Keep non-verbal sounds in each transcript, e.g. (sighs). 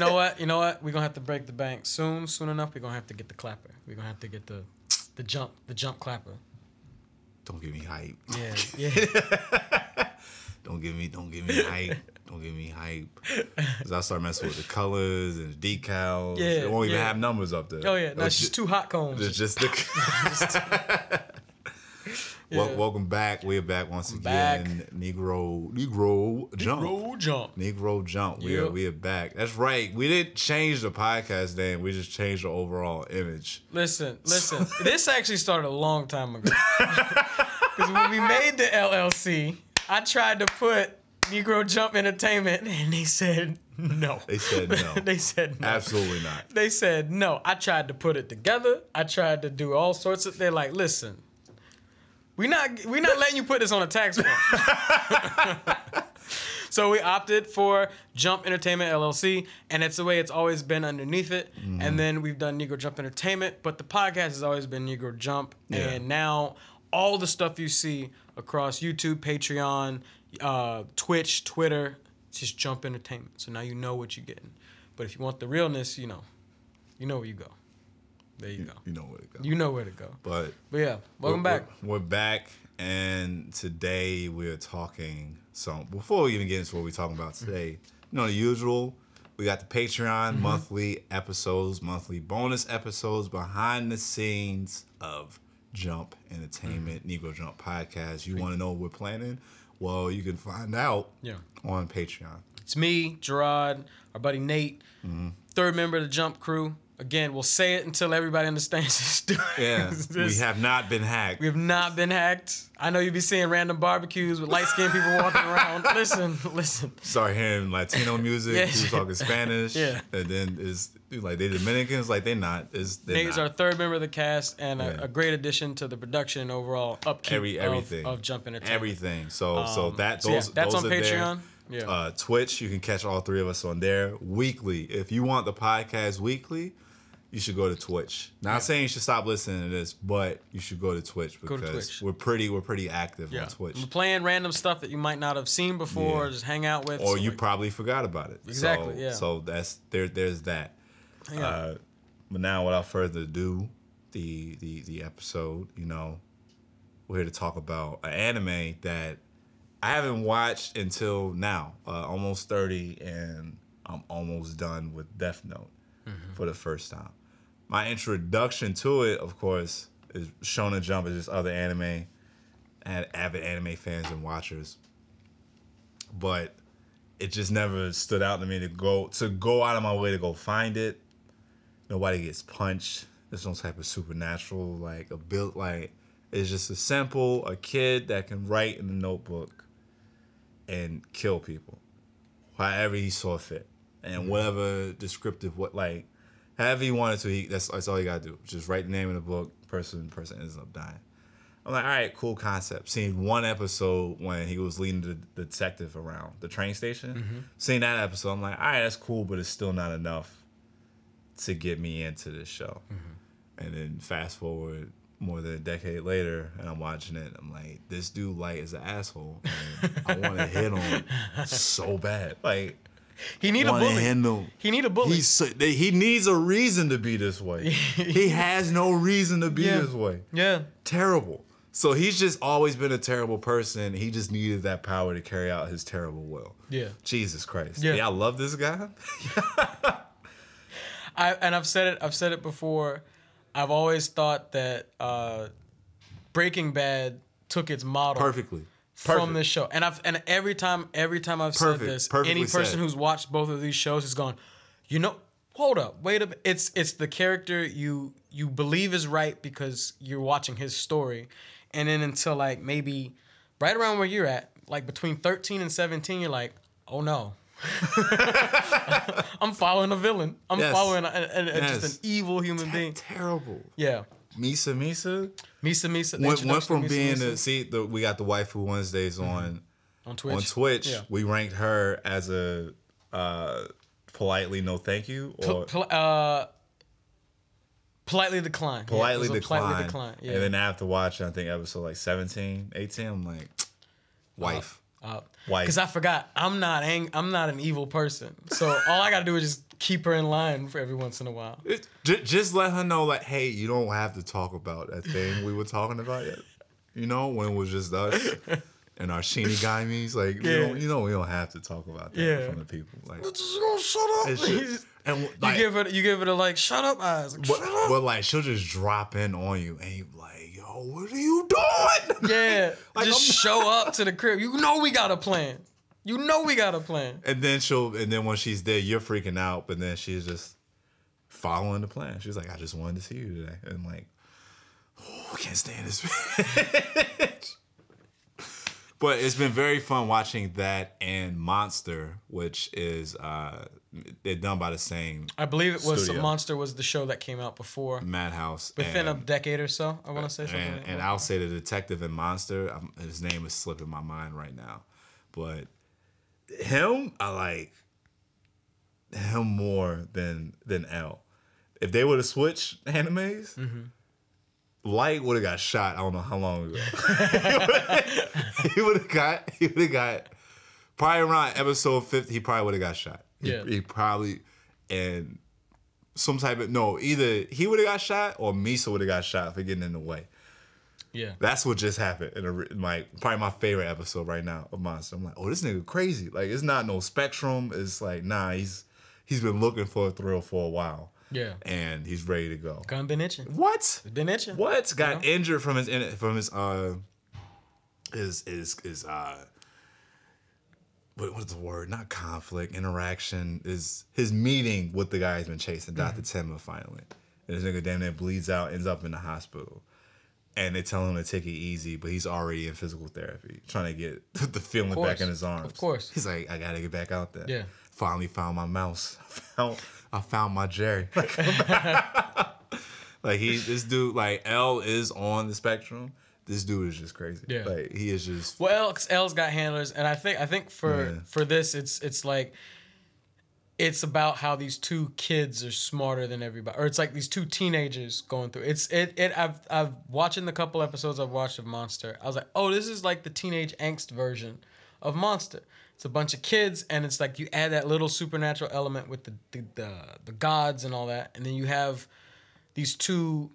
you know what? You know what? We're gonna have to break the bank soon. Soon enough, we're gonna have to get the clapper. We're gonna have to get the the jump the jump clapper. Don't give me hype. Yeah, yeah. (laughs) Don't give me don't give me hype. Don't give me hype. Cause I start messing with the colors and the decals. Yeah, it won't even yeah. have numbers up there. Oh yeah. No, It's it's just two hot cones. It's just the. (laughs) Yeah. welcome back. We're back once Back. again. Negro, Negro jump. Roll jump. Negro jump. We are we are back. That's right. We didn't change the podcast name. We just changed the overall image. Listen, (laughs) listen. this actually started a long time ago. (laughs) Because when we made the LLC, I tried to put Negro Jump Entertainment, and they said no. (laughs) They said no. they said no. Absolutely not. They said no. I tried to put it together. I tried to do all sorts of. They're like, listen, we not we not letting you put this on a tax form. (laughs) so we opted for Jump Entertainment LLC, and it's the way it's always been underneath it. Mm-hmm. And then we've done Negro Jump Entertainment, but the podcast has always been Negro Jump. Yeah. And now all the stuff you see across YouTube, Patreon, uh, Twitch, Twitter, it's just Jump Entertainment. So now you know what you're getting. But if you want the realness, you know, you know where you go. There you go. You know where to go. You know where to go. but But yeah, welcome we're, back. We're, we're back, and today we're talking. So before we even get into what we're talking about today, you know the usual. We got the Patreon Mm-hmm. monthly episodes, monthly bonus episodes, behind the scenes of Jump Entertainment, Mm-hmm. Negro Jump Podcast. You want to know what we're planning? Well, you can find out Yeah. on Patreon. It's me, Jarrod, our buddy Nate, Mm-hmm. third member of the Jump Crew. Again, we'll say it until everybody understands (laughs) this story. Yeah, (laughs) we have not been hacked. We have not been hacked. I know you be seeing random barbecues with light skinned people walking (laughs) around. Listen, listen. Start hearing Latino music. Yeah. People talking Spanish. Yeah. and then is like they Dominicans. Like they're not. Is Nate's our third member of the cast and a, Yeah. a great addition to the production and overall upkeep Every- of- everything. of, Jump Entertainment. everything. So so Um, that so those yeah, that's those on are there. Patreon. Yeah. Uh, Twitch, you can catch all three of us on there weekly. If you want the podcast weekly, you should go to Twitch. Not saying you should stop listening to this, but you should go to Twitch because to Twitch. we're pretty we're pretty active yeah. on Twitch. We're playing random stuff that you might not have seen before Yeah. or just hang out with. Or so you like- probably forgot about it. Exactly, So, yeah. So that's there. There's that. Yeah. Uh, but now, without further ado, the the the episode. You know, we're here to talk about an anime that I haven't watched until now. Uh, almost thirty, and I'm almost done with Death Note for the first time. My introduction to it, of course, is Shonen Jump. Is just other anime and avid anime fans and watchers. But it just never stood out to me to go to go out of my way to go find it. Nobody gets punched. There's no type of supernatural like a built like it's just a simple a kid that can write in a notebook and kill people, however he saw fit, and mm-hmm. whatever descriptive what like however he wanted to. He that's that's all you gotta do. Just write the name in the book. Person person ends up dying. I'm like, all right, cool concept. Seeing one episode when he was leading the, the detective around the train station. Mm-hmm. Seeing that episode, I'm like, all right, that's cool, but it's still not enough to get me into this show. Mm-hmm. And then fast forward more than a decade later, and I'm watching it. I'm like, this dude Light is an asshole. And I want to hit him (laughs) so bad. Like, (laughs) he need a bully. him. He need a bully. He's so, he needs a reason to be this way. (laughs) he has no reason to be Yeah. this way yeah. terrible. So he's just always been a terrible person. He just needed that power to carry out his terrible will. Yeah. Jesus Christ. Yeah. Yeah, I love this guy. (laughs) I and I've said it. I've said it before. I've always thought that uh, Breaking Bad took its model Perfectly. From this show, and I've and every time every time I've Perfect. said this, Perfectly any person said. who's watched both of these shows has gone, you know, hold up, wait a minute. It's it's the character you you believe is right because you're watching his story, and then until like maybe right around where you're at, like between 13 and 17, you're like, oh no. (laughs) (laughs) I'm following a villain. I'm Yes. following a, a- a- Yes. just an evil human being. Terrible. Yeah. Misa Misa Misa Misa. went, went from Misa being Misa a see the, we got the waifu Wednesdays on on Twitch. on Twitch. Yeah. We ranked her as a uh, politely no thank you or Pol- uh, politely decline. Politely a decline. Politely decline. Yeah. And then after watching, I think episode like 17, 18, I'm like, wife. Uh, Wife. Because I forgot I'm not ang- I'm not an evil person. So all I gotta do is just keep her in line for every once in a while. It, j- just let her know, like, hey, you don't have to talk about that thing we were talking about yet. You know, when it was just us (laughs) and our Shinigami's. Like, you, Yeah. know, you know, we don't have to talk about that Yeah. in front of people. Like, Just gonna shut up. just, (laughs) and you give her, you give her the like, shut up eyes. Like, but, shut up. but like, she'll just drop in on you, and you like, yo, what are you doing? Yeah, (laughs) Like, just I'm- show up to the crib. You know we got a plan. You know we got a plan. And then she'll, and then when she's there, you're freaking out, but then she's just following the plan. She's like, I just wanted to see you today. And I'm like, oh, I can't stand this (laughs) bitch. but it's been very fun watching that and Monster, which is, uh, they're done by the same I believe it was Studio. Monster was the show that came out before, Madhouse. within a decade or so. I want to say something. and, like and. I'll say the detective in Monster, um, his name is slipping my mind right now. But him, I like him more than than L. If they would have switched animes, mm-hmm. Light would have got shot. I don't know how long ago. (laughs) he would have got. He would have got probably around episode fifty. He probably would have got shot. He- Yeah. he, probably and some type of no. Either he would have got shot or Misa would have got shot for getting in the way. Yeah, That's what just happened in, a, in my probably my favorite episode right now of Monster. I'm like, oh, this nigga crazy. Like, it's not no spectrum. It's like, nah, he's he's been looking for a thrill for a while, yeah. and he's ready to go. Gun been itching. What? Been itching. What? Got You know? injured from his from his uh his his his uh what what's the word? Not conflict, interaction. Is his meeting with the guy he's been chasing, Dr. Tenma, finally. And this nigga damn near bleeds out, ends up in the hospital. And they tell him to take it easy, but he's already in physical therapy, trying to get (laughs) the feeling course. back in his arms. Of course. He's like, I gotta get back out there. Yeah. Finally found my mouse. I (laughs) found I found my Jerry. (laughs) Like he, this dude, like L is on the spectrum. This dude is just crazy. Yeah. Like he is just. Well, L, L's got handlers, and I think I think for Yeah. for this, it's it's like it's about how these two kids are smarter than everybody, or it's like these two teenagers going through. It's it it. I've I've watching the couple episodes I've watched of Monster. I was like, oh, this is like the teenage angst version of Monster. It's a bunch of kids, and it's like you add that little supernatural element with the the the, the gods and all that, and then you have these two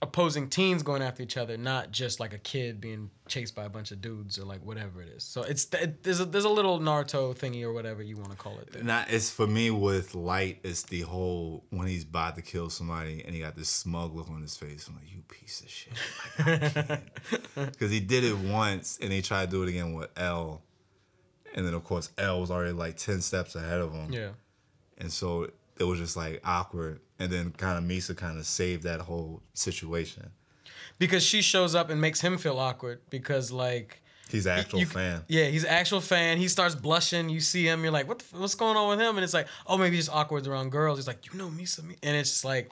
opposing teens going after each other, not just like a kid being chased by a bunch of dudes or like whatever it is. So it's it, there's a there's a little Naruto thingy or whatever you want to call it. There. Not it's for me with light. It's the whole when he's about to kill somebody and he got this smug look on his face. I'm like, you piece of shit. Because (laughs) he did it once and he tried to do it again with L, and then of course L was already like ten steps ahead of him. Yeah, And so it was just like awkward. And then kind of Misa kind of saved that whole situation. because she shows up and makes him feel awkward because like. He's an actual you- fan. Yeah, he's an actual fan. He starts blushing. You see him. You're like, what? The, what's going on with him? And it's like, oh, maybe he's awkward around girls. He's like, you know, Misa, me. And it's just like,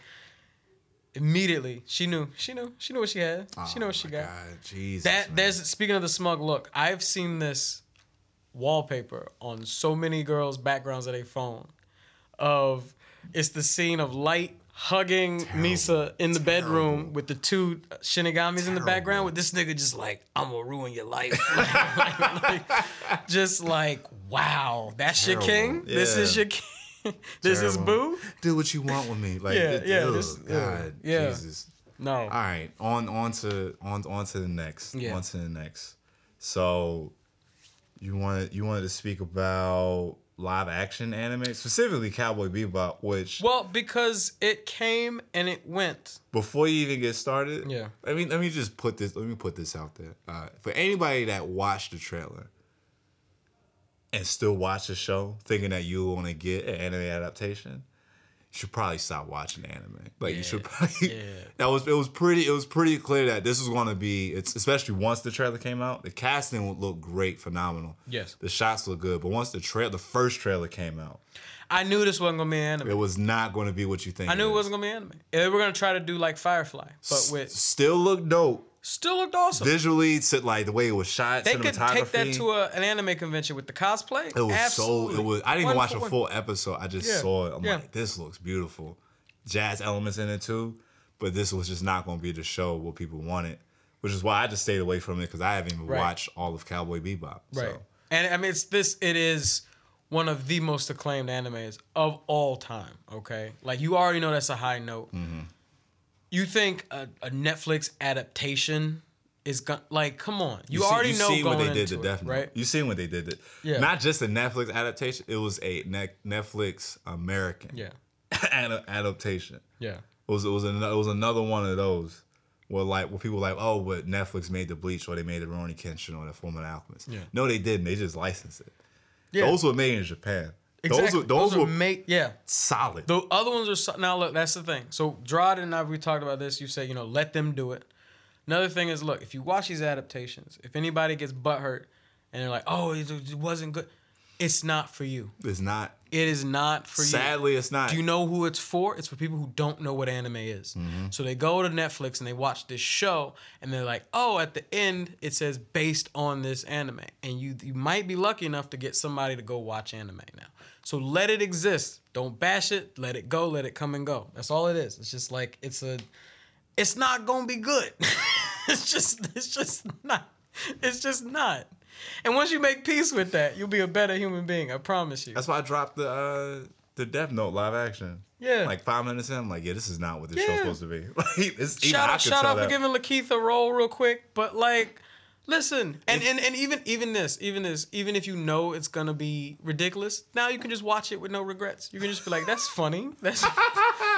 immediately she knew. She knew. She knew what she had. she knew what oh she Oh my got. God, Jesus. That man. there's speaking of the smug look. I've seen this wallpaper on so many girls' backgrounds of their phone. Of it's the scene of light hugging Misa in the bedroom with the two Shinigamis in the background with this nigga just like I'm gonna ruin your life, (laughs) Like, like- just like wow, that's your king. Terrible. This is your king. this is (laughs) boo. do what you want with me. Like, Yeah, it- yeah, ugh, this- God, yeah. Jesus. No, All right, on on to on on to the next. Yeah. On to the next. So, you wanted you wanted to speak about live action anime, specifically Cowboy Bebop, which well because it came and it went. before you even get started, Yeah. I mean, let me just put this. Let me put this out there uh, for anybody that watched the trailer and still watch the show, thinking that you want to get an anime adaptation. You should probably stop watching anime. Like you should probably. yeah. (laughs) That was it. Was pretty. It was pretty clear that this was going to be. It's especially once the trailer came out. The casting would look great, phenomenal. Yes. The shots look good, but once the trail, the first trailer came out, I knew this wasn't gonna be anime. it was not going to be what you think. I knew it wasn't gonna be anime. They were gonna try to do like Firefly, but with Still look dope. Still looked awesome. visually, sit like the way it was shot, they could take that to a, an anime convention with the cosplay. it was Absolutely. so. It was. I didn't even watch a one. full episode. I just Yeah, saw it. I'm yeah. like, this looks beautiful. Jazz elements in it too, but this was just not going to be the show what people wanted, which is why I just stayed away from it because I haven't even Right. watched all of Cowboy Bebop. Right. So. And I mean, it's this. It is one of the most acclaimed animes of all time. Okay, like you already know that's a high note. Mm-hmm. You think a, a Netflix adaptation is going like, come on, you, see- already know seen going what they did to Death Note. right? You seen what they did to Yeah. not just a Netflix adaptation. It was a ne- Netflix American Yeah, (laughs) ad- adaptation. yeah, It was it was an, it was another one of those where like where people were like oh but Netflix made the Bleach or they made the Rurouni Kenshin or the Full Metal Alchemist. Yeah. No, they didn't. They just licensed it. yeah. Those were made in Japan. Exactly. Those were those, were made. Yeah, solid. The other ones are so- now look. That's the thing. So Drod and I we talked about this. You say you know let them do it. Another thing is look if you watch these adaptations, if anybody gets butthurt and they're like oh it, it wasn't good, it's not for you. it's not. It is not for you. Sadly, it's not. Do you know who it's for? It's for people who don't know what anime is. Mm-hmm. So they go to Netflix and they watch this show and they're like, "Oh, at the end it says based on this anime." And you you might be lucky enough to get somebody to go watch anime now. So let it exist. Don't bash it. Let it go. Let it come and go. That's all it is. It's just like it's a it's not going to be good. (laughs) it's just it's just not. It's just not. And once you make peace with that, you'll be a better human being. I promise you. That's why I dropped the uh, the Death Note live action. Yeah. Like five minutes in, I'm like, yeah, this is not what this Yeah. show's supposed to be. (laughs) Like, it's, shout out, shout out for giving LaKeith a role real quick, but like, listen, and, and and even even this, even this, even if you know it's gonna be ridiculous, now you can just watch it with no regrets. You can just be like, that's funny, that's (laughs)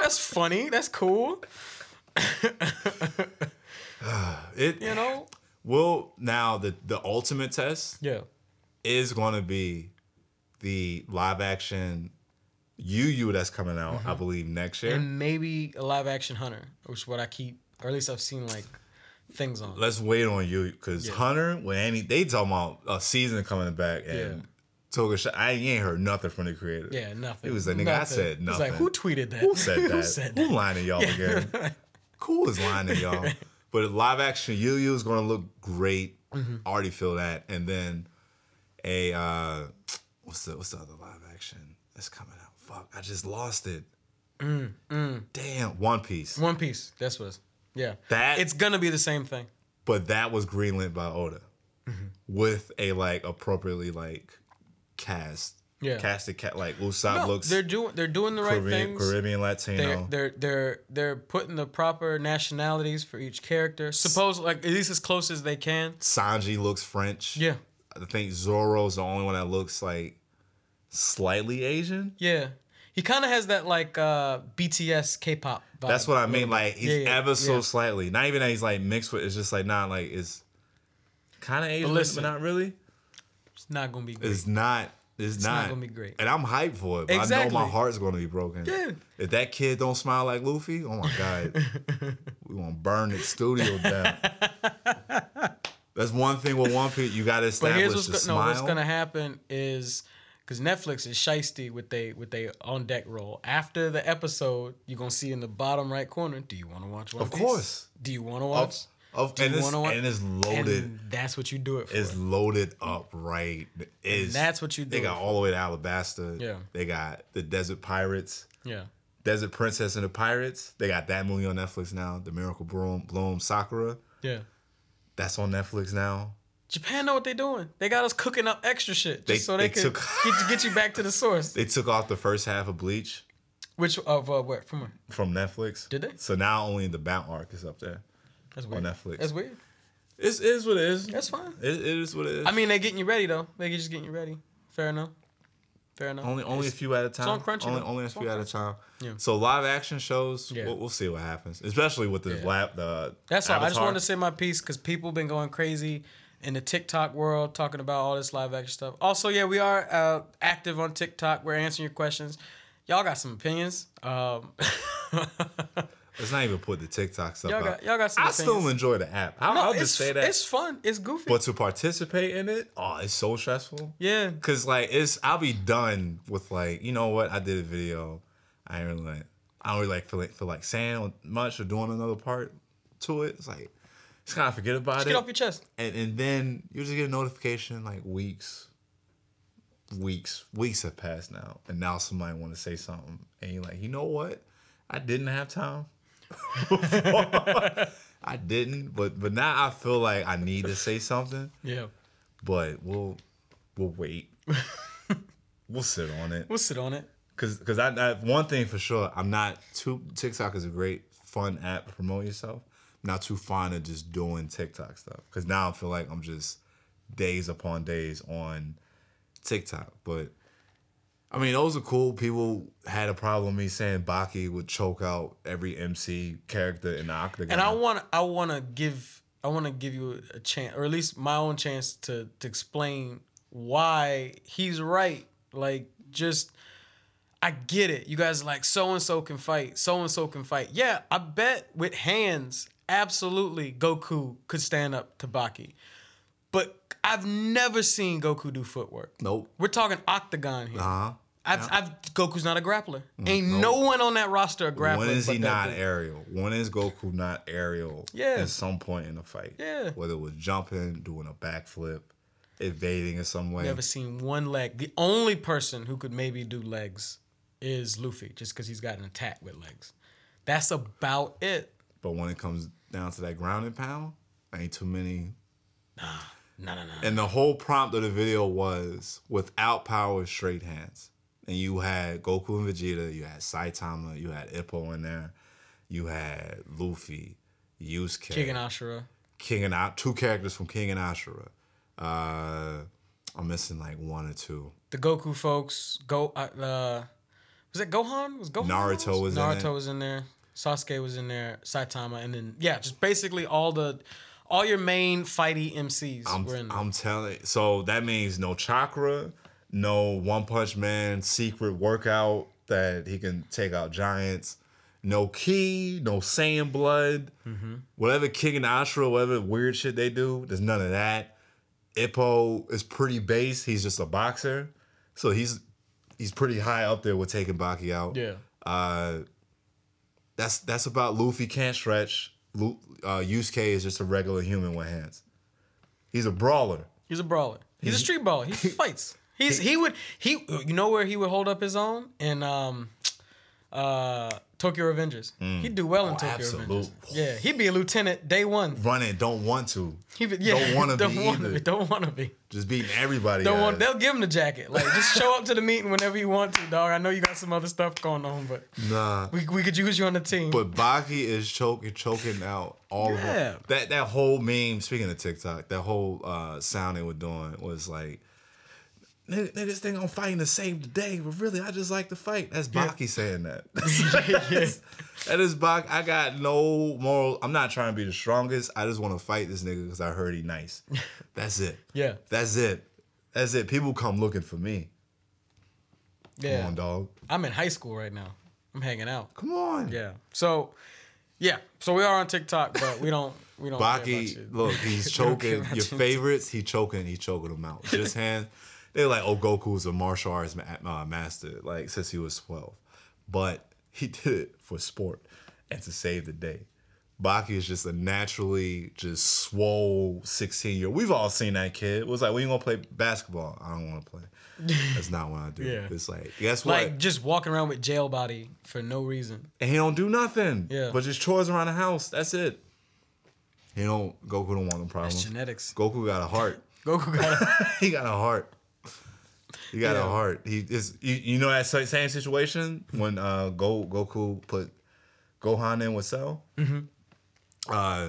that's funny, that's cool, (laughs) (sighs) It, you know? Well, now the the ultimate test Yeah, is going to be the live action Yu Yu that's coming out, Mm-hmm. I believe, next year. and maybe a live action Hunter, which is what I keep, or at least I've seen like things on. Let's wait on you because Yeah. Hunter, when any they talking about a season coming back, and Yeah. Toga, Sh- I ain't heard nothing from the creator. yeah, nothing. It was like, nigga, I said It's nothing. like, who tweeted that? Who said (laughs) that? who said Who lying to y'all (laughs) again? Cool is lying to y'all. (laughs) But live action Yu Yu is going to look great. Mm-hmm. Already feel that. And then a uh what's the what's the other live action that's coming out? Fuck, I just lost it. Damn, One Piece. One Piece. That's what. It's, yeah. That- it's gonna be the same thing. But that was greenlit by Oda Mm-hmm. with a like appropriately like cast. Yeah. Casted cat like Usopp No, looks they're doing they're doing the right Caribbean, things. Caribbean They're, Latino. they're they're they're putting the proper nationalities for each character. Suppose like at least as close as they can. Sanji looks French. Yeah, I think Zoro's the only one that looks like slightly Asian. yeah. He kind of has that like uh BTS K-pop. Vibe That's what I mean. Like he's Yeah, yeah, ever so yeah. slightly. Not even that he's like mixed with. It's just like not like it's kind of Asian, but, listen, not really. It's not gonna be great. It's not. It's, not not, gonna be great. And I'm hyped for it. But I know my heart's gonna be broken. Yeah. If that kid don't smile like Luffy, oh my god, (laughs) we gonna burn the studio down. That's one thing with One Piece. You gotta But establish here's what's the go- smile. no, what's gonna happen is because Netflix is shisty with they with they on deck roll. After the episode, you're gonna see in the bottom right corner. Do you want to watch One Of Piece? course. Do you want to watch? of, Do and, you it's, wanna and it's loaded. And that's what you do it for. It's loaded up right. It's, that's what you do. They got all the way to Alabasta. Yeah. They got the Desert Pirates, yeah. Desert Princess and the Pirates. They got that movie on Netflix now. The Miracle Bloom, Bloom Sakura. Yeah. That's on Netflix now. Japan know what they're doing. They got us cooking up extra shit just They- so they, they can took- (laughs) get, you, get you back to the source. They took off the first half of Bleach Which of uh, where from where? from Netflix. Did they? So now only the Bount arc is up there. That's weird. Netflix. That's weird. It's, it is what it is. That's fine. It, it is what it is. I mean, they're getting you ready though. They're just getting you ready. Fair enough. Fair enough. Only only a few at a time. It's on Crunchyroll. Only only a It's on few at a time. Yeah. So live action shows, Yeah. we'll, we'll see what happens. Especially with the Yeah. lab, the That's all. I just wanted to say my piece because people been going crazy in the TikTok world talking about all this live action stuff. Also, yeah, we are uh, active on TikTok. We're answering your questions. Y'all got some opinions. Um, (laughs) Let's not even put the TikTok stuff y'all out. y'all got some I opinions. still enjoy the app. I'll, no, I'll just say that. it's fun. It's goofy. but to participate in it, oh, it's so stressful. yeah, Cause like it's, I'll be done with like, you know what? I did a video. I ain't really like, I don't really like feel like, feel like saying much or doing another part to it. It's like, just kind of forget about just it. get off your chest. and and then you just get a notification like weeks weeks weeks have passed now and now somebody want to say something and you're like you know what i didn't have time (laughs) i didn't but but now i feel like i need to say something Yeah. but we'll we'll wait (laughs) we'll sit on it. We'll sit on it. Cause, cause I, I one thing for sure, I'm not too TikTok is a great fun app to promote yourself. I'm not too fond of just doing TikTok stuff. Cause now I feel like I'm just days upon days on TikTok. But I mean, those are cool. People had a problem with me saying Baki would choke out every MC character in the octagon. And I want I want to give I want to give you a chance, or at least my own chance to to explain why he's right. Like just. I get it. You guys like so and so can fight. So and so can fight. Yeah, I bet with hands, absolutely Goku could stand up to Baki. But I've never seen Goku do footwork. Nope. We're talking octagon here. Uh huh. I've, I've Goku's not a grappler. Ain't no one on that roster a grappler. When is he not aerial? When is Goku not aerial? Yeah. At some point in the fight. Yeah. Whether it was jumping, doing a backflip, evading in some way. Never seen one leg. The only person who could maybe do legs is Luffy, just because he's got an attack with legs. That's about it. But when it comes down to that ground and pound, ain't too many. No, no, no. And the whole prompt of the video was without power, straight hands. And you had Goku and Vegeta, you had Saitama, you had Ippo in there, you had Luffy, Yusuke, Kengan Ashura. King and two characters from Kengan Ashura. Uh, I'm missing like one or two. The Goku folks. Go. Uh, uh, was it Gohan? Was Gohan? Naruto was in Naruto it. was in there. Sasuke was in there. Saitama, and then yeah, just basically all the, all your main fighty MCs I'm, were in there. I'm telling. So that means no chakra, no One Punch Man secret workout that he can take out giants. No ki, no Saiyan blood. Mm-hmm. Whatever Kengan Ashura, whatever weird shit they do, there's none of that. Ippo is pretty base. He's just a boxer, so he's he's pretty high up there with taking Baki out. yeah. Uh, that's that's about Luffy can't stretch. Uh, Yusuke is just a regular human with hands. He's a brawler. He's a brawler. He's a street brawler. (laughs) He fights. He's he would he you know where he would hold up his own in um uh Tokyo Revengers. He'd do well in Oh, Tokyo absolute. Revengers. Yeah, he'd be a lieutenant day one. Running, don't want to. He would, yeah, Don't wanna (laughs) don't be either. be. Don't want to be. Just beating everybody. Don't want. They'll give him the jacket. Like just show up to the (laughs) meeting whenever you want to, dog. I know you got some other stuff going on, but Nah. we, we could use you on the team. But Baki is choking, choking out all of them. That that whole meme. Speaking of TikTok, that whole uh, sound they were doing was like, "Nigga, niggas think I'm fighting to save the day, but really I just like to fight." That's Baki saying that. (laughs) (laughs) that is Baki. I got no moral. I'm not trying to be the strongest. I just want to fight this nigga because I heard he nice. (laughs) That's it. yeah, That's it. That's it. People come looking for me. Come yeah. on, dog. I'm in high school right now. I'm hanging out. Come on. Yeah. So, yeah. So we are on TikTok, but we don't. We don't. Baki, look, he's We don't care choking your favorites. He choking. He choking them out. Just They're like, oh, Goku's a martial arts ma- uh, master, like since he was twelve, but he did it for sport and to save the day. Baki is just a naturally just swole sixteen year. old. We've all seen that kid. It was like, when you gonna play basketball? I don't want to play. That's not what I do. Yeah. It's like, guess what? Like just walking around with jail body for no reason. and he don't do nothing. Yeah. But just chores around the house. That's it. He don't. Goku don't want no problems. Genetics. Goku got a heart. (laughs) Goku got. A (laughs) he got a heart. He got Yeah. a heart. He is. You, you know that same situation when uh Go Goku put Gohan in with Cell. Mm-hmm. Uh,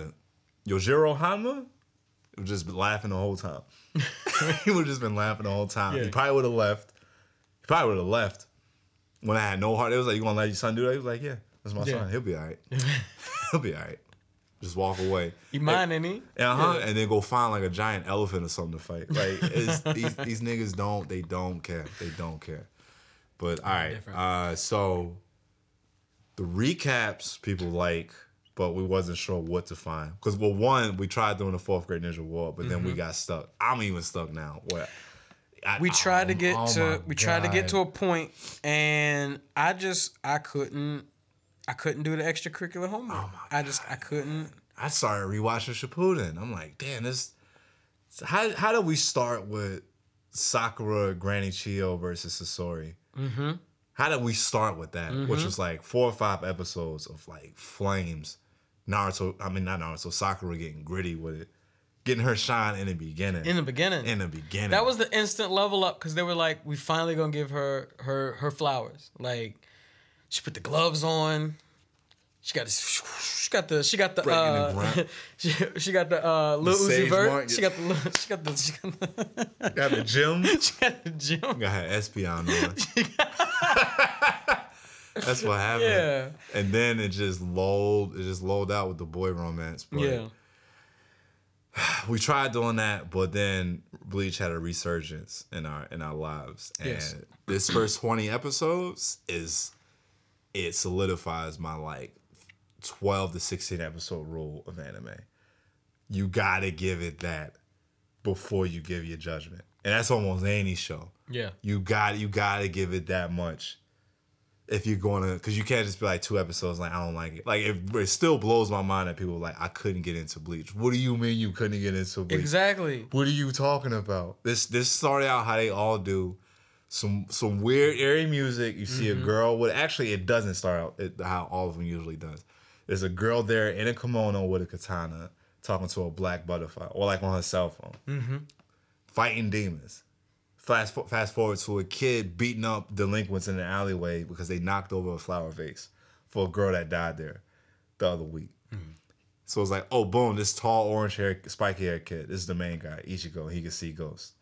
Yujiro Hanma was just laughing the whole time. (laughs) he would have just been laughing the whole time. Yeah. He probably would have left. He probably would have left when I had no heart. It was like, "You gonna let your son do that?" He was like, "Yeah, that's my Yeah. son. He'll be all right. (laughs) (laughs) He'll be all right. Just walk away." You mind any? Uh huh. And then go find like a giant elephant or something to fight. Like (laughs) these these niggas don't they don't care. They don't care. But all right. Uh, so the recaps people like, but we wasn't sure what to find. Because well, one we tried doing the fourth great ninja war, but then we got stuck. I'm even stuck now. Where I, We tried to oh, get oh to we tried to get to a point, and I just I couldn't I couldn't do the extracurricular homework. Oh my I just I couldn't. I started rewatching Shippuden. I'm like, damn, this. How how did we start with Sakura, Granny Chiyo versus Sasori? Mm-hmm. How did we start with that? Which was like four or five episodes of like flames. Naruto, I mean not Naruto, Sakura getting gritty with it. getting her shine in the beginning. in the beginning. in the beginning. that was the instant level up because they were like, we finally gonna give her her her flowers. Like, she put the gloves on. She got this. She got the. She got the. Breaking the Uh, (laughs) she, she got the uh, Lil Uzi Vert. She got the. She got the. She got the. got the gym. (laughs) she got the gym. got her Espion on. (laughs) That's what happened. Yeah. And then it just lulled. It just lulled out with the boy romance. But Yeah. (sighs) we tried doing that, but then Bleach had a resurgence in our in our lives. And Yes. this first 20 episodes is it solidifies my like 12 to 16 episode rule of anime. You gotta give it that before you give your judgment. And that's almost any show. Yeah. You got you gotta give it that much. If you're gonna, because you can't just be like two episodes, like I don't like it. Like it, it still blows my mind that people are like I couldn't get into Bleach. What do you mean you couldn't get into Bleach? Exactly. What are you talking about? This this started out how they all do. Some some weird airy music. You see Mm-hmm. a girl. Well, actually, it doesn't start out it, how all of them usually does. There's a girl there in a kimono with a katana talking to a black butterfly, or like on her cell phone, Mm-hmm. fighting demons. Fast fast forward to a kid beating up delinquents in an alleyway because they knocked over a flower vase for a girl that died there the other week. So it's like, oh, boom, this tall, orange hair, spiky hair kid. This is the main guy, Ichigo. He can see ghosts.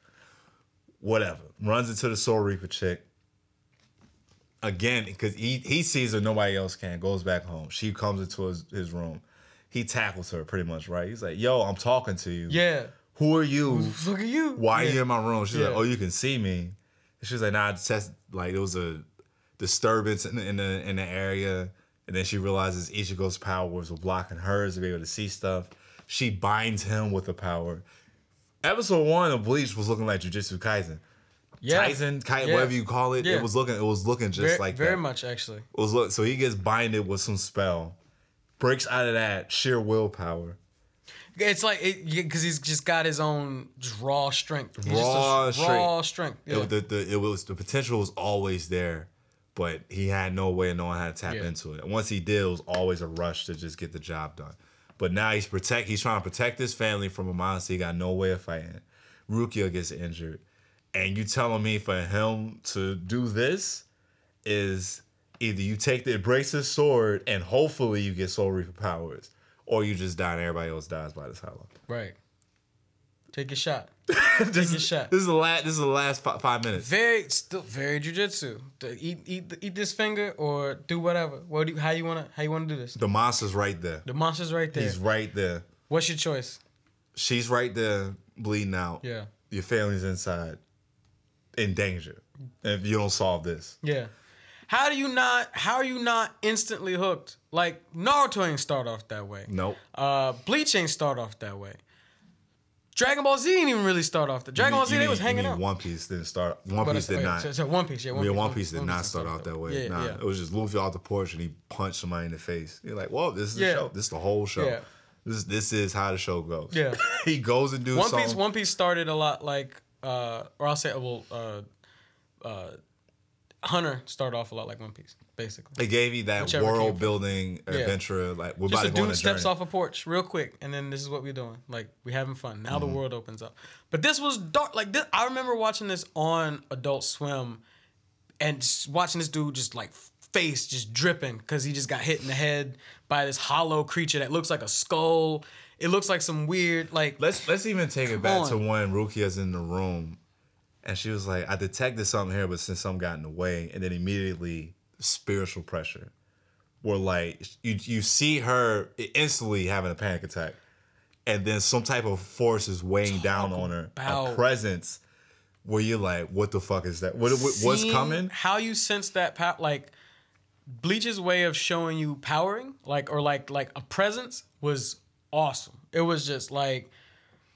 Whatever. Runs into the Soul Reaper chick. Again, because he, he sees her, nobody else can. Goes back home. She comes into his, his room. He tackles her pretty much, right? He's like, yo, I'm talking to you. Yeah. Who are you? Look at you. Why are you in my room? She's like, oh, you can see me. And she's like, nah, it's just like it was a disturbance in the, in the in the area. And then she realizes Ichigo's powers were blocking hers to be able to see stuff. She binds him with the power. Episode one of Bleach was looking like Jujutsu Kaisen. Yeah. Kaisen, Kai, Yeah. whatever you call it, Yeah. it was looking, it was looking just very, like very that. much actually. It was look, so he gets binded with some spell, breaks out of that sheer willpower. It's like because he's just got his own raw strength. He's Raw a raw strength. Yeah. It, the, the, it was the potential was always there, but he had no way of knowing how to tap into it. And once he did, it was always a rush to just get the job done. But now he's protect. He's trying to protect his family from a monster he got no way of fighting. Rukia gets injured, and you telling me for him to do this is either you take the embrace sword and hopefully you get Soul Reaper powers, or you just die and everybody else dies by this hollow. right. Take a shot. this, (laughs) Take a shot. this is the last. This is the last fi- five minutes. Very still very jujitsu. Eat eat eat this finger or do whatever. What do you, how you wanna how you wanna do this? The monster's right there. The monster's right there. He's right there. What's your choice? She's right there, bleeding out. Yeah. Your family's inside, in danger. If you don't solve this, Yeah. How do you not? How are you not instantly hooked? Like Naruto ain't start off that way. nope. Uh, Bleach ain't start off that way. Dragon Ball Z didn't even really start off. The Dragon Ball Z You they mean- was hanging mean out. One Piece didn't start. One But Piece did not. So, so One Piece, yeah, One yeah, Piece, One Piece did not start off that way. Yeah, nah, yeah. it was just Luffy off the porch and he punched somebody in the face. You're like, well, this is the show. This is the whole show. Yeah. This this is how the show goes. Yeah. (laughs) he goes and do One something. Piece, One Piece started a lot like, uh, or I'll say, well, uh, uh, Hunter started off a lot like One Piece, basically. It gave you that world building adventure. Like we're Just about to go on a steps journey. off a porch real quick, and then this is what we're doing. Like we're having fun. Now Mm-hmm. the world opens up. But this was dark. Like this, I remember watching this on Adult Swim, and watching this dude just like face just dripping because he just got hit in the head by this hollow creature that looks like a skull. It looks like some weird like. Let's let's even take it back to on. when Rukia's in the room, and she was like, "I detected something here, but since something got in the way," and then immediately spiritual pressure, where like you you see her instantly having a panic attack, and then some type of force is weighing down on her, a presence, where you're like, "What the fuck is that? What, what what's coming?" How you sense that power, like Bleach's way of showing you powering, like or like like a presence, was awesome. It was just like,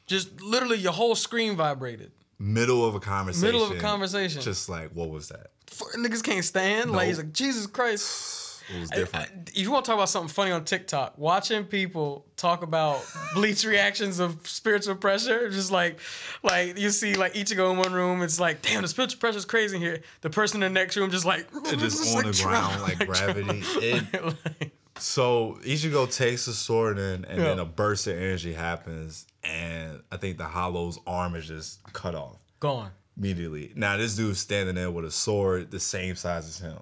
just literally your whole screen vibrated. Middle of a conversation. Middle of a conversation. Just like, what was that? Niggas can't stand. Like he's like Jesus Christ. It was I- different. if you want to talk about something funny on TikTok, watching people talk about (laughs) Bleach reactions of spiritual pressure, just like, like you see like Ichigo in one room, it's like, damn, the spiritual pressure is crazy in here. The person in the next room just like, just (laughs) on the ground like trying- (laughs) gravity. It, like- So Ichigo takes the sword in, and then a burst of energy happens, and I think the Hollow's arm is just cut off Gone. Immediately. Now this dude's standing there with a sword the same size as him.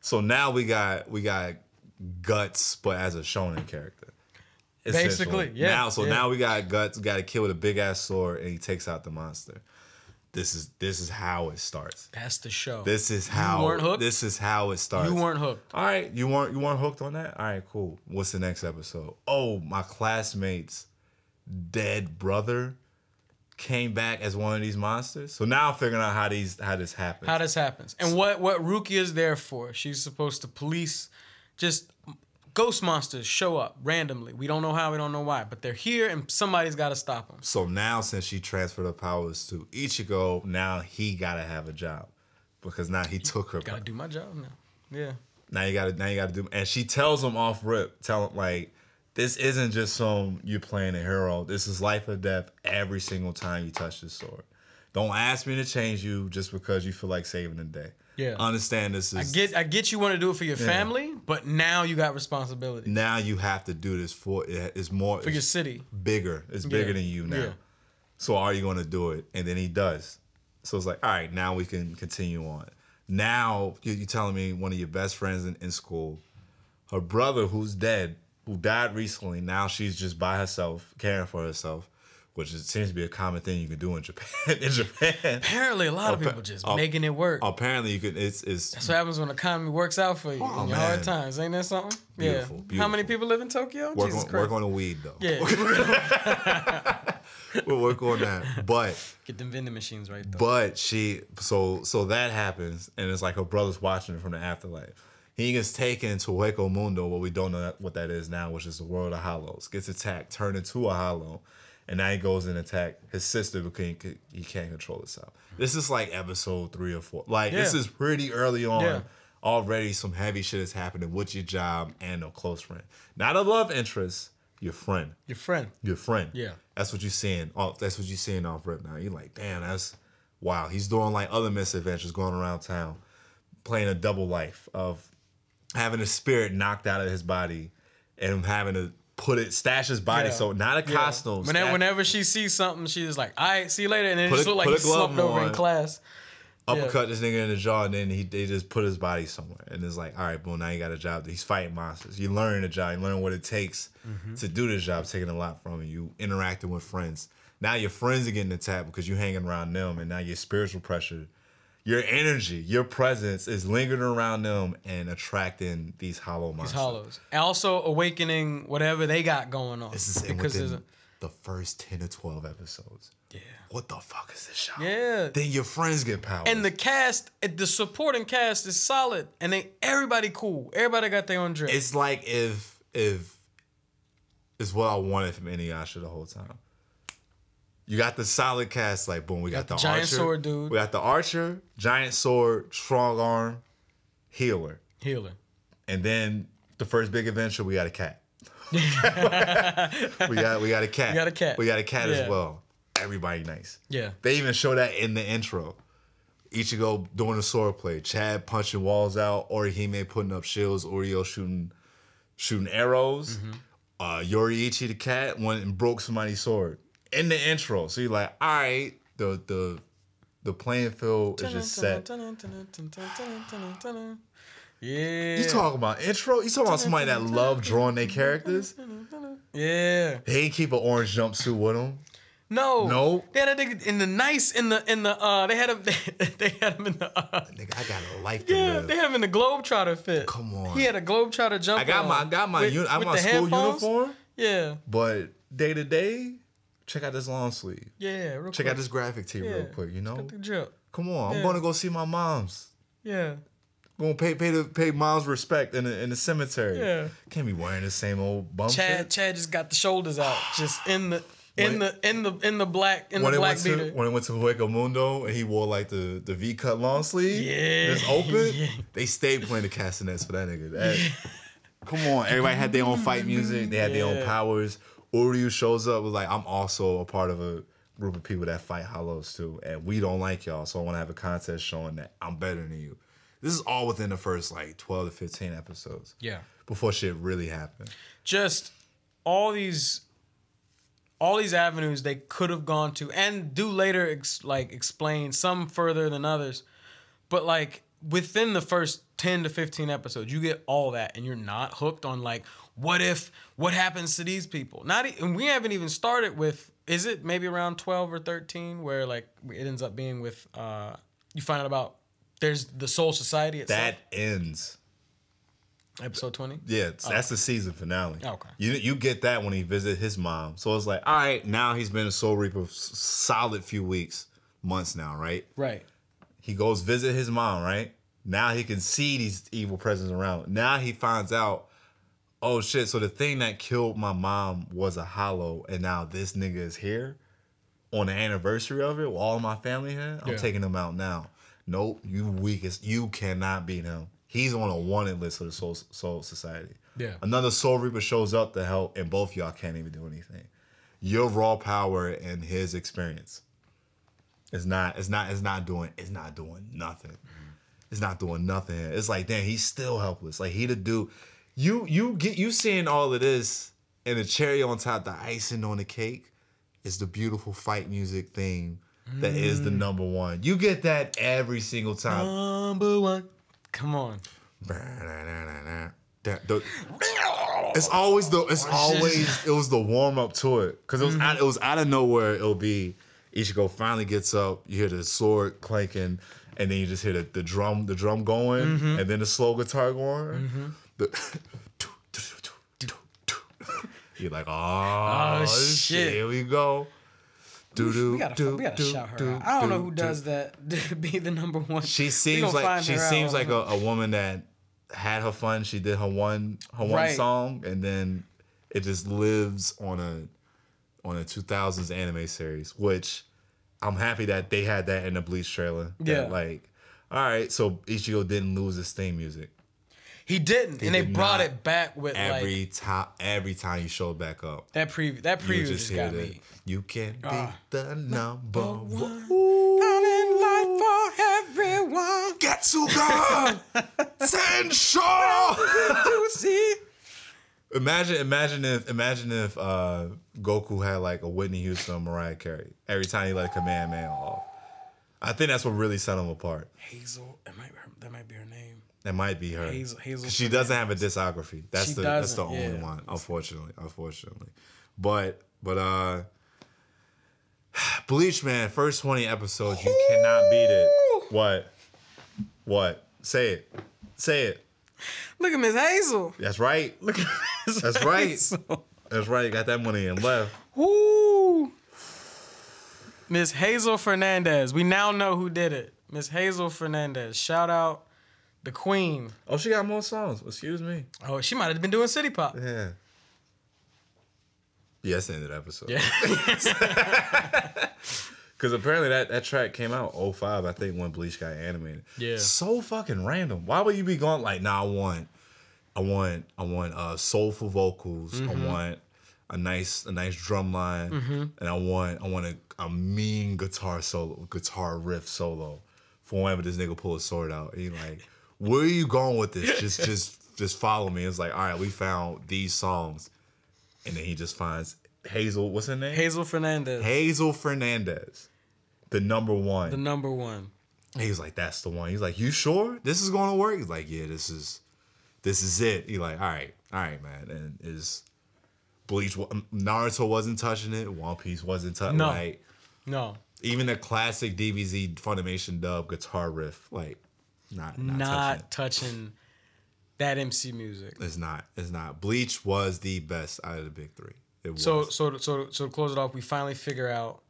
So now we got we got guts, but as a shonen character. Basically, yeah, Now, so yeah. now we got guts. Got a kid with a big ass sword, and he takes out the monster. This is this is how it starts. That's the show. This is how you weren't hooked? this is how it starts. you weren't hooked. All right, you weren't you weren't hooked on that. All right, cool. What's the next episode? Oh, my classmate's dead brother came back as one of these monsters. So now I'm figuring out how these how this happens. How this happens and what what Rukia is there for. She's supposed to police just ghost monsters show up randomly. We don't know how, we don't know why, but they're here and somebody's got to stop them. so now since she transferred her powers to Ichigo, now he gotta have a job because now he took her. Got to do my job now. Yeah. Now you gotta now you gotta do and she tells him off rip, tell him like this isn't just some you playing a hero. This is life or death every single time you touch this sword. Don't ask me to change you just because you feel like saving the day. Yeah. Understand this is I get I get you want to do it for your family, but now you got responsibility now you have to do this for it's more for your city. bigger. It's bigger Yeah. than you now. Yeah. So are you gonna do it? And then he does. So it's like, all right, now we can continue on. Now you're telling me one of your best friends in, in school, her brother who's dead, who died recently, now she's just by herself, caring for herself, which is, seems to be a common thing you can do in Japan. (laughs) in Japan, Apparently, a lot of people just oh, making it work. apparently you can. It's it's That's what happens when the economy works out for you Oh, in your hard times. Ain't that something? Beautiful, yeah. How many people live in Tokyo? work Jesus on Christ. work on the weed though. yeah. (laughs) we'll work on that. But Get them vending machines right though. But she, so so that happens, and it's like her brother's watching it from the afterlife. He gets taken to Hueco Mundo, what we don't know what that is now, which is the world of hollows. Gets attacked, turned into a hollow, and now he goes and attack his sister because he, he can't control himself. This is like episode three or four. Like this is pretty early on. Yeah. Already some heavy shit is happening with your job and a close friend. Not a love interest, your friend Your friend. your friend. Yeah. That's what you're seeing. Off that's what you're seeing off rip now. You're like, damn, that's wow. He's doing like other misadventures going around town, playing a double life of having a spirit knocked out of his body and having to put it stash his body. Yeah. So not a Yeah. costume. Whenever, whenever she sees something, she's like, "All right, see you later," and then it Put just a- look like put he a glove slumped over in on. class. uppercut this nigga in the jaw, and then he they just put his body somewhere, and it's like, all right, boom, now you got a job. He's fighting monsters. You learn the job. You learn what it takes Mm-hmm. to do this job. Taking a lot from you. You interacting with friends. Now your friends are getting attacked because you're hanging around them, and now your spiritual pressure, your energy, your presence is lingering around them and attracting these hollow monsters. These hollows. And also awakening whatever they got going on. This is because within the first ten to twelve episodes. yeah. What the fuck is this show? Yeah. Then your friends get power. And the cast, eh, the supporting cast is solid, and they everybody cool. Everybody got their own drip. it's like if if it's what I wanted from Inuyasha the whole time. You got the solid cast, like boom. We got, the the, giant archer, sword dude. We got the archer, giant sword, strong arm, healer, Healer. and then the first big adventure. We got a cat. (laughs) we got we got a cat. We got a cat. We got a cat Yeah. as well. Everybody nice. Yeah. They even show that in the intro. Ichigo doing the sword play, Chad punching walls out, Orihime putting up shields, Uryu shooting shooting arrows. Mm-hmm. Uh, Yoruichi the cat went and broke somebody's sword in the intro. So you're like, all right, the the the playing field is just set. Yeah. You talking about intro? You talking about somebody that love drawing their characters? Yeah. They ain't keep an orange jumpsuit with them. No. No. They had a nigga in the nice in the in the uh they had him they, had him in the uh, Nigga, I got a life to yeah live. they had him in the Globetrotter fit. Come on. He had a Globetrotter jump. I got my I got my with- uni- I got my school headphones. uniform. Yeah. But day to day, check out this long sleeve. Yeah. Real Check quick. out this graphic tee real quick. You know, drip. come on. I'm gonna go see my mom's. Yeah. Gonna pay pay the pay mom's respect in the in the cemetery. Yeah. Can't be wearing the same old bum Chad shit. Chad just got the shoulders out, (sighs) just in the in When- the in the in the black in When the it black went to when it went to Hueco Mundo and he wore like the the V cut long sleeve, Yeah. just open. (laughs) Yeah. They stayed playing the castanets for that nigga. That, Come on, everybody had their own fight music. They had their own powers. Uryu shows up was like, I'm also a part of a group of people that fight hollows too, and we don't like y'all. So I want to have a contest showing that I'm better than you. This is all within the first like twelve to fifteen episodes. Yeah. Before shit really happened. just all these all these avenues they could have gone to and do later ex- like explain some further than others but like within the first 10 to 15 episodes you get all that and you're not hooked on like what if what happens to these people not and we haven't even started with is it maybe around 12 or 13 where like it ends up being with uh you find out about there's the soul society itself That ends. episode 20 Yeah, that's the season finale. Oh. Okay. You you get that when he visits his mom. So it's like, all right, now he's been a Soul Reaper solid few weeks, months now, right? right He goes visit his mom, right? Now he can see these evil presence around. Now he finds out, oh shit, so the thing that killed my mom was a hollow, and now this nigga is here on the anniversary of it with all my family here. I'm Yeah. taking him out now. Nope, you weakest. You cannot beat him. He's on a wanted list of the Soul, Soul Society. Yeah. Another Soul Reaper shows up to help, and both y'all can't even do anything. Your raw power and his experience. It's not. It's not. It's not doing. It's not doing nothing. Mm-hmm. It's not doing nothing. It's like, damn, he's still helpless. Like he the dude. You you get you seeing all of this, and the cherry on top, the icing on the cake, is the beautiful fight music theme that is the mm. number one. You get that every single time. number one come on it's always the it's always it was the warm up to it because it was out, it mm-hmm. was out of nowhere. It'll be Ichigo finally gets up. You hear the sword clanking, and then you just hear the, the drum the drum going, mm-hmm. and then the slow guitar going. Mm-hmm. The, (laughs) (laughs) you're like, oh, Oh, shit. here we go. Do do We gotta, do we gotta do shout her do. I don't know do, who do. does that (laughs) to be the number one. She seems like she seems like a, a woman that had her fun. She did her one her one Right. song, and then it just lives on a on a 2000s anime series. Which I'm happy that they had that in the Bleach trailer. That, Yeah. like, all right, so Ichigo didn't lose his theme music He didn't, and they did brought it back with every like time. Every time he showed back up, that preview. That you preview just just got me. You can be Ah. the number one. Found life for everyone. Getsuga (laughs) see? (laughs) Imagine, imagine if, imagine if uh, Goku had like a Whitney Houston, Mariah Carey every time he let a command man off. I think that's what really set him apart. Hazel. That might be her, that might be her name. That might be her. Hazel- Hazel 'Cause she doesn't have a discography. That's She the that's the only yeah. one. Unfortunately, unfortunately, but but uh, (sighs) Bleach man, first twenty episodes, you cannot beat it. What? What? Say it. Say it. Look at Miss Hazel. That's right. Look at Miss That's right. That's right. Got that money and left. Woo! Miss Hazel Fernandes. We now know who did it. Miss Hazel Fernandes. Shout out the queen. Oh, she got more songs. Excuse me. Oh, she might have been doing City Pop. Yeah. Yeah, that's the end of the episode. Yeah. (laughs) Because apparently that, that track came out 05, I think, when Bleach got animated. Yeah. So fucking random. Why would you be going like, nah, I want, I want, I want uh soulful vocals. I want a nice, a nice drum line, and I want, I want a, a mean guitar solo, guitar riff solo, for whenever this nigga pull a sword out. And you like, where are you going with this? Just, just, just follow me. It's like, all right, we found these songs, and then he just finds Hazel. What's her name? Hazel Fernandes. Hazel Fernandes, the number one. The number one. he was like, "That's the one." He's like, "You sure this is going to work?" He's like, "Yeah, this is, this is it." He's like, "All right, all right, man." And is Bleach, um, Naruto wasn't touching it. One Piece wasn't touching. No. Like No. even the classic DBZ Funimation dub guitar riff, like not not, Not, touching touching that MC music. It's not. It's not. Bleach was the best out of the big three. It was. So so so so to close it off, we finally figure out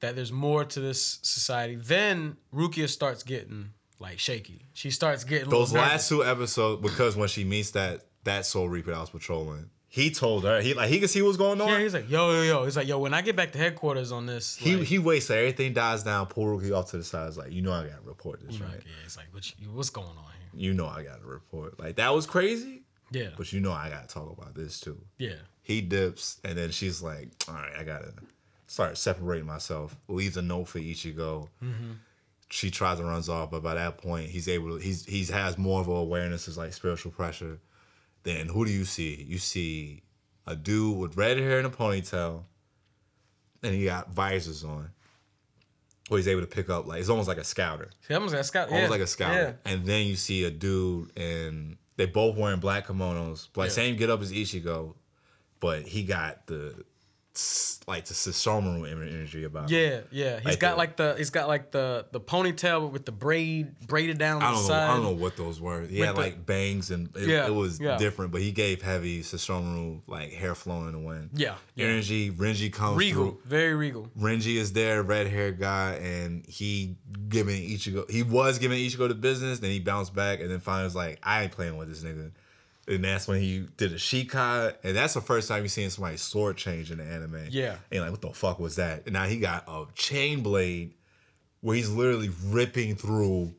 that there's more to this society. Then Rukia starts getting like shaky. She starts getting those last two episodes because when she meets that that Soul Reaper that was patrolling, he told her he like he could see what's going on. Yeah, he's like, yo, yo, yo. He's like, yo, when I get back to headquarters on this, he like, he waits till everything dies down, pull Rukia off to the side. Is like, you know I gotta report this, right? yeah, it's like, what you, what's going on here? You know I gotta report. Like that was crazy, Yeah, but you know I gotta talk about this too. yeah, He dips, and then she's like, all right, I gotta start separating myself. Leaves a note for Ichigo. Mm-hmm. she tries to runs off, but by that point he's able to he's he's has more of an awareness of like spiritual pressure. Then who do you see? You see a dude with red hair and a ponytail, and he got visors on. Where he's able to pick up like it's almost like a scouter. See, almost like a scout. Almost yeah. like a scouter. Yeah. And then you see a dude and they both wearing black kimonos. Like Yeah. same get up as Ichigo, but he got the like the Sesshomaru energy about him. Yeah, yeah. He's Like got the- like the he's got like the the ponytail with the braid braided down I the don't know. side. I don't know what those were. He With had the- like bangs and it, Yeah, it was yeah. different, but he gave heavy Sesshomaru like hair flowing in the wind. Yeah, yeah. Energy. Renji comes Regal, through. very regal. Renji is there, red haired guy, and he giving Ichigo. He was giving Ichigo the business, then he bounced back, and then finally was like, "I ain't playing with this nigga." And that's when he did a Shikai, and that's the first time you seen somebody's sword change in the anime. Yeah. and like, what the fuck was that? And now he got a chain blade where he's literally ripping through,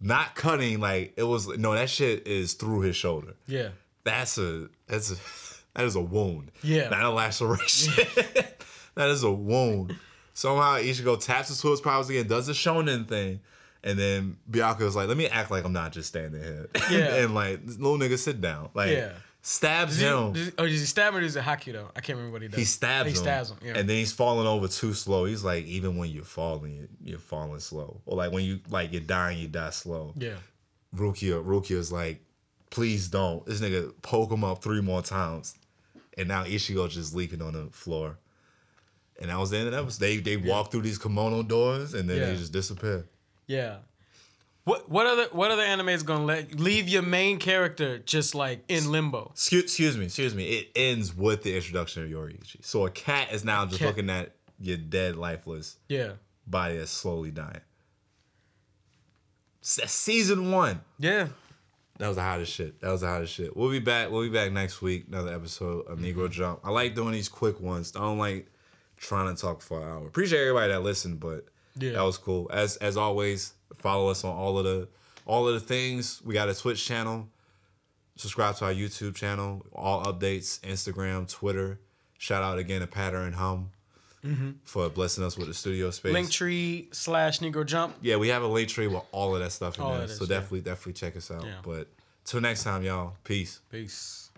not cutting. Like it was no, that shit is through his shoulder. Yeah, That's a that's a (laughs) that is a wound. Yeah. Not a laceration. (laughs) that is a wound. Somehow Ichigo taps into his powers again, does the shonen thing, and then Byakuya was like, "Let me act like I'm not just standing here." (laughs) Yeah. and like, little nigga, sit down. Like, Yeah. stabs Did him. he, did, oh, did he stab him or is it Haki though? I can't remember what he does. he stabs him. He him. stabs him. Yeah. And then he's falling over too slow. He's like, even when you're falling, you're, falling slow. Or like when you like you're dying, you die slow. yeah. Rukia, Rukia's like, please don't. This nigga poke him up three more times. And now Ichigo just leaking on the floor. And that was the end of that. They they walk through these kimono doors and then Yeah. they just disappear. Yeah. What what other what other anime is gonna let leave your main character just like in limbo? Excuse, excuse me, excuse me. It ends with the introduction of Yoruichi. So a cat is now just Cat. looking at your dead, lifeless Yeah. body that's slowly dying. Se- Season one. Yeah. That was the hottest shit. That was the hottest shit. We'll be back. We'll be back next week. Another episode of Negro mm-hmm. Jump. I like doing these quick ones. I don't like trying to talk for an hour. Appreciate everybody that listened, but Yeah. that was cool. As as always, follow us on all of the all of the things. We got a Twitch channel. Subscribe to our YouTube channel. All updates, Instagram, Twitter. Shout out again to Patter and Hum mm-hmm. for blessing us with the studio space. Linktree slash Negro Jump. Yeah, we have a link tree with all of that stuff in All there. that so definitely, definitely check us out. Yeah. But till next time, y'all. Peace. Peace.